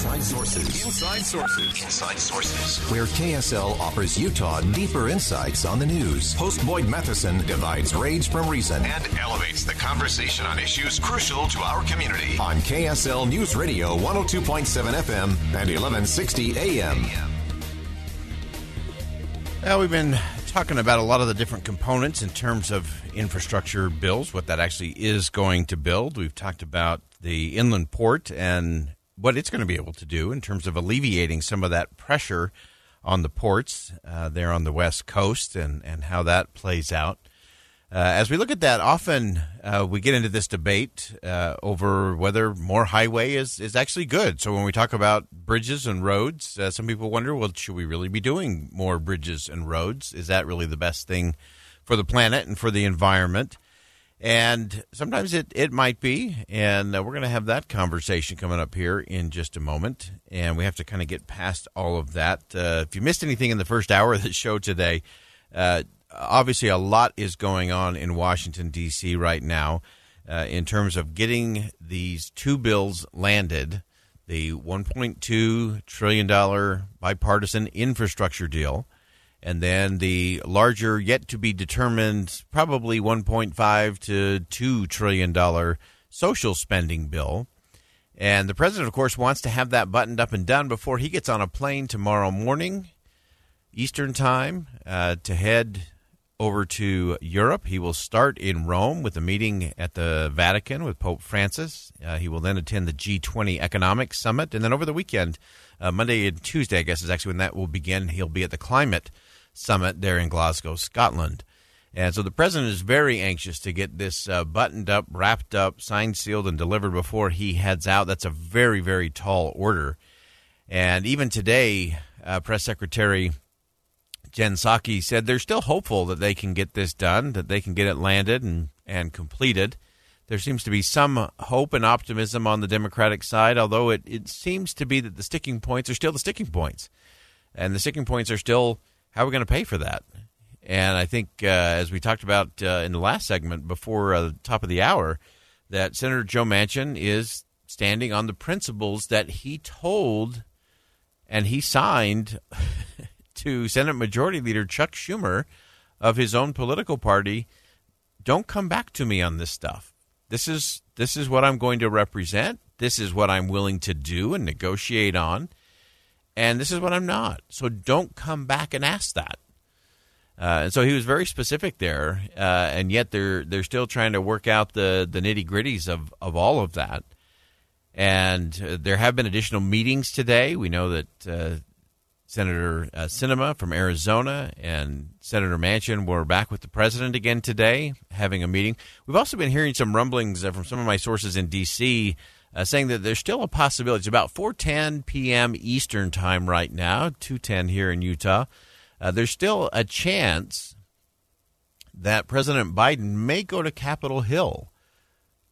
Inside Sources. Inside Sources. Inside Sources. Where KSL offers Utah deeper insights on the news. Host Boyd Matheson divides rage from reason and elevates the conversation on issues crucial to our community. On KSL News Radio 102.7 FM and 1160 AM. Well, we've been talking about a lot of the different components in terms of infrastructure bills, what that actually is going to build. We've talked about the inland port and what it's going to be able to do in terms of alleviating some of that pressure on the ports uh, there on the west coast and, and how that plays out. Uh, as we look at that, often uh, we get into this debate uh, over whether more highway is, is actually good. So when we talk about bridges and roads, uh, some people wonder, well, should we really be doing more bridges and roads? Is that really the best thing for the planet and for the environment? And sometimes it, it might be. And uh, we're going to have that conversation coming up here in just a moment. And we have to kind of get past all of that. Uh, if you missed anything in the first hour of the show today, uh, obviously a lot is going on in Washington, D.C. right now uh, in terms of getting these two bills landed the $1.2 trillion bipartisan infrastructure deal and then the larger, yet to be determined, probably 1.5 to 2 trillion dollar social spending bill. And the president, of course, wants to have that buttoned up and done before he gets on a plane tomorrow morning, Eastern time, uh, to head over to Europe. He will start in Rome with a meeting at the Vatican with Pope Francis. Uh, he will then attend the G20 Economic Summit. And then over the weekend, uh, Monday and Tuesday, I guess, is actually when that will begin. He'll be at the Climate summit there in Glasgow, Scotland. And so the president is very anxious to get this uh, buttoned up, wrapped up, signed, sealed, and delivered before he heads out. That's a very, very tall order. And even today, uh, Press Secretary Jen Psaki said they're still hopeful that they can get this done, that they can get it landed and, and completed. There seems to be some hope and optimism on the Democratic side, although it, it seems to be that the sticking points are still the sticking points. And the sticking points are still how are we going to pay for that? And I think, uh, as we talked about uh, in the last segment before uh, the top of the hour, that Senator Joe Manchin is standing on the principles that he told and he signed to Senate Majority Leader Chuck Schumer of his own political party. Don't come back to me on this stuff. This is this is what I'm going to represent. This is what I'm willing to do and negotiate on and this is what I'm not. So don't come back and ask that. Uh, and so he was very specific there, uh, and yet they're they're still trying to work out the the nitty gritties of of all of that. And uh, there have been additional meetings today. We know that uh, Senator uh, from Arizona and Senator Manchin were back with the president again today, having a meeting. We've also been hearing some rumblings uh, from some of my sources in D.C uh, saying that there's still a possibility. It's about 4:10 p.m. Eastern time right now, 2:10 here in Utah. Uh, there's still a chance that President Biden may go to Capitol Hill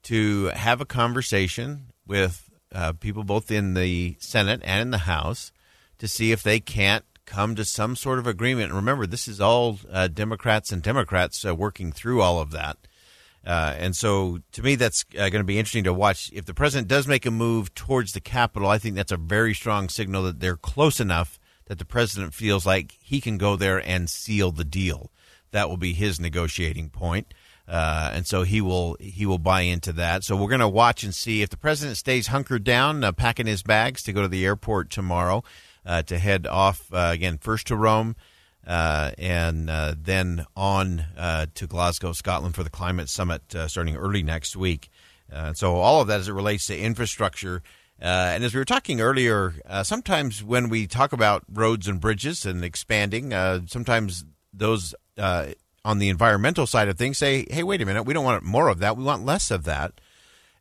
to have a conversation with uh, people both in the Senate and in the House to see if they can't come to some sort of agreement. And remember, this is all uh, Democrats and Democrats uh, working through all of that. Uh, and so, to me, that's uh, going to be interesting to watch. If the president does make a move towards the Capitol, I think that's a very strong signal that they're close enough that the president feels like he can go there and seal the deal. That will be his negotiating point. Uh, and so he will he will buy into that. So we're going to watch and see if the president stays hunkered down, uh, packing his bags to go to the airport tomorrow uh, to head off uh, again first to Rome uh, and uh, then on uh, to Glasgow, Scotland for the climate summit uh, starting early next week. Uh, so all of that as it relates to infrastructure. and as we were talking earlier, sometimes when we talk about roads and bridges and expanding, sometimes those on the environmental side of things say, "Hey, wait a minute, we don't want more of that. We want less of that."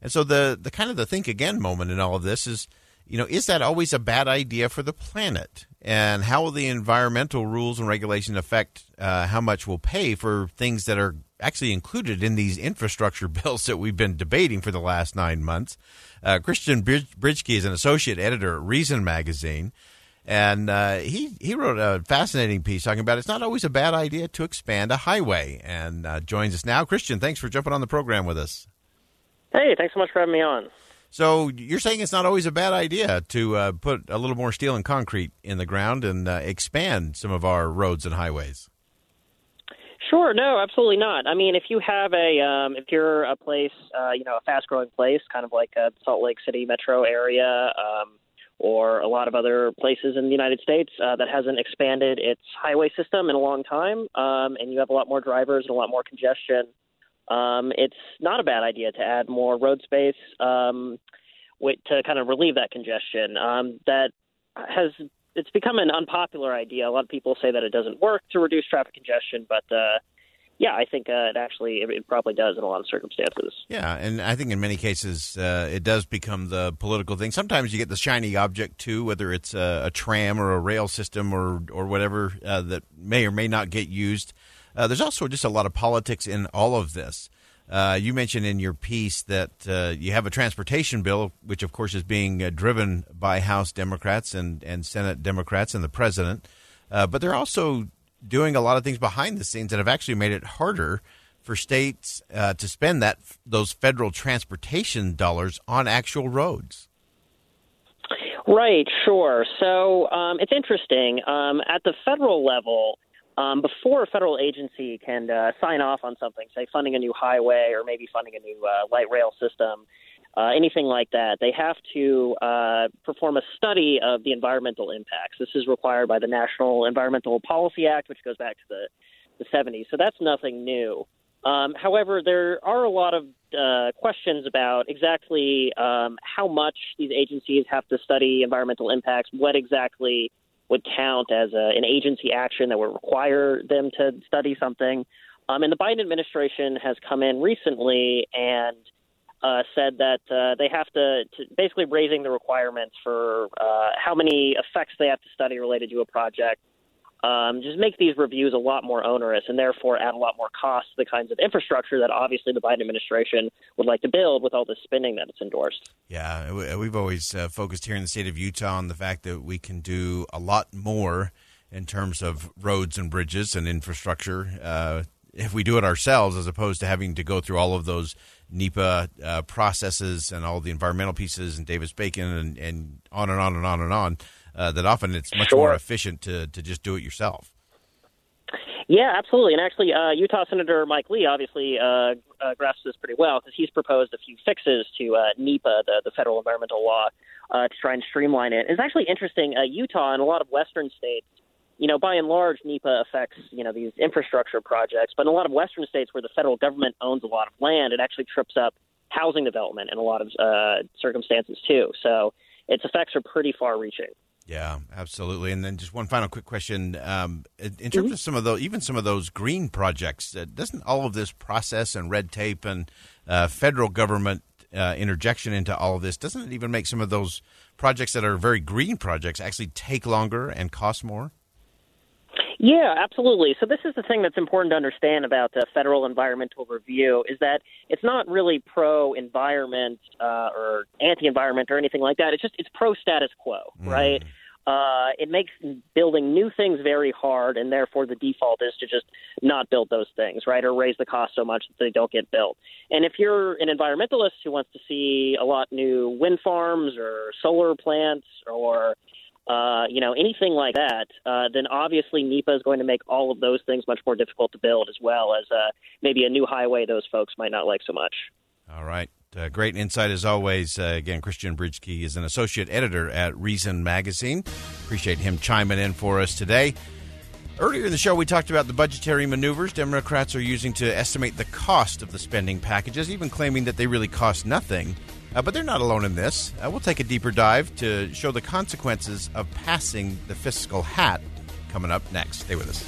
And so the the kind of the think again moment in all of this is you know, is that always a bad idea for the planet? And how will the environmental rules and regulations affect uh, how much we'll pay for things that are actually included in these infrastructure bills that we've been debating for the last nine months? Uh, Christian Britschgi is an associate editor at Reason Magazine. And uh, he he wrote a fascinating piece talking about it's not always a bad idea to expand a highway. And uh, joins us now, Christian. Thanks for jumping on the program with us. Hey, thanks so much for having me on. So you're saying it's not always a bad idea to uh, put a little more steel and concrete in the ground and uh, expand some of our roads and highways. Sure, no, absolutely not. I mean, if you have a, um, if you're a place, uh, you know, a fast-growing place, kind of like a Salt Lake City metro area, um, or a lot of other places in the United States uh, that hasn't expanded its highway system in a long time, um, and you have a lot more drivers and a lot more congestion, um, it's not a bad idea to add more road space um, to kind of relieve that congestion. Um, that has it's become an unpopular idea. A lot of people say that it doesn't work to reduce traffic congestion, but uh, yeah, I think uh, it actually it, it, probably does in a lot of circumstances. Yeah, and I think in many cases uh, it does become the political thing. Sometimes you get the shiny object too, whether it's a, a tram or a rail system or or whatever uh, that may or may not get used. Uh, there's also just a lot of politics in all of this. Uh, you mentioned in your piece that uh, you have a transportation bill, which of course is being driven by House Democrats and, and Senate Democrats and the president. but they're also doing a lot of things behind the scenes that have actually made it harder for states uh, to spend that those federal transportation dollars on actual roads. Right, sure. So um, it's interesting. Um, at the federal level, um, before a federal agency can uh, sign off on something, say funding a new highway or maybe funding a new uh, light rail system, uh, anything like that, they have to uh, perform a study of the environmental impacts. This is required by the National Environmental Policy Act, which goes back to the, the 70s. So that's nothing new. Um, however, there are a lot of uh, questions about exactly um, how much these agencies have to study environmental impacts, what exactly would count as a, an agency action that would require them to study something. Um, and the Biden administration has come in recently and uh, said that uh, they have to, to, basically raising the requirements for uh, how many effects they have to study related to a project. Um, just make these reviews a lot more onerous and therefore add a lot more cost to the kinds of infrastructure that obviously the Biden administration would like to build with all the spending that it's endorsed. Yeah, we've always uh, focused here in the state of Utah on the fact that we can do a lot more in terms of roads and bridges and infrastructure uh, if we do it ourselves, as opposed to having to go through all of those NEPA uh, processes and all the environmental pieces and Davis Bacon and, and on and on and on and on. Uh, that often it's much sure. more efficient to, to just do it yourself. Yeah, absolutely. And actually, uh, Utah Senator Mike Lee obviously uh, uh, grasps this pretty well because he's proposed a few fixes to uh, NEPA, the, the federal environmental law, uh, to try and streamline it. It's actually interesting. Uh, Utah and a lot of Western states you know, by and large, NEPA affects, you know, these infrastructure projects. But in a lot of Western states where the federal government owns a lot of land, it actually trips up housing development in a lot of uh, circumstances too. So its effects are pretty far reaching. Yeah, absolutely. And then just one final quick question: um, in, terms mm-hmm. of some of those, even some of those green projects, uh, doesn't all of this process and red tape and uh, federal government uh, interjection into all of this doesn't it even make some of those projects that are very green projects actually take longer and cost more? Yeah, absolutely. So this is the thing that's important to understand about the federal environmental review is that it's not really pro environment uh, or anti environment or anything like that. It's just it's pro status quo, mm. right? Uh, it makes building new things very hard, and therefore the default is to just not build those things, right, or raise the cost so much that they don't get built. And if you're an environmentalist who wants to see a lot new wind farms or solar plants or uh, you know, anything like that, uh, then obviously NEPA is going to make all of those things much more difficult to build, as well as uh, maybe a new highway those folks might not like so much. All right. Uh, great insight as always. Uh, again, Christian Britschgi is an associate editor at Reason Magazine. Appreciate him chiming in for us today. Earlier in the show, we talked about the budgetary maneuvers Democrats are using to estimate the cost of the spending packages, even claiming that they really cost nothing. Uh, but they're not alone in this. Uh, we'll take a deeper dive to show the consequences of passing the fiscal hat coming up next. Stay with us.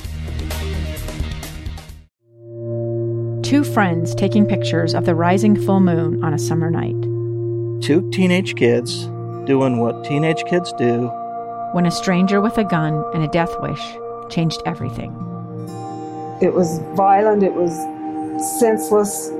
Two friends taking pictures of the rising full moon on a summer night. Two teenage kids doing what teenage kids do. When a stranger with a gun and a death wish changed everything. It was violent, it was senseless,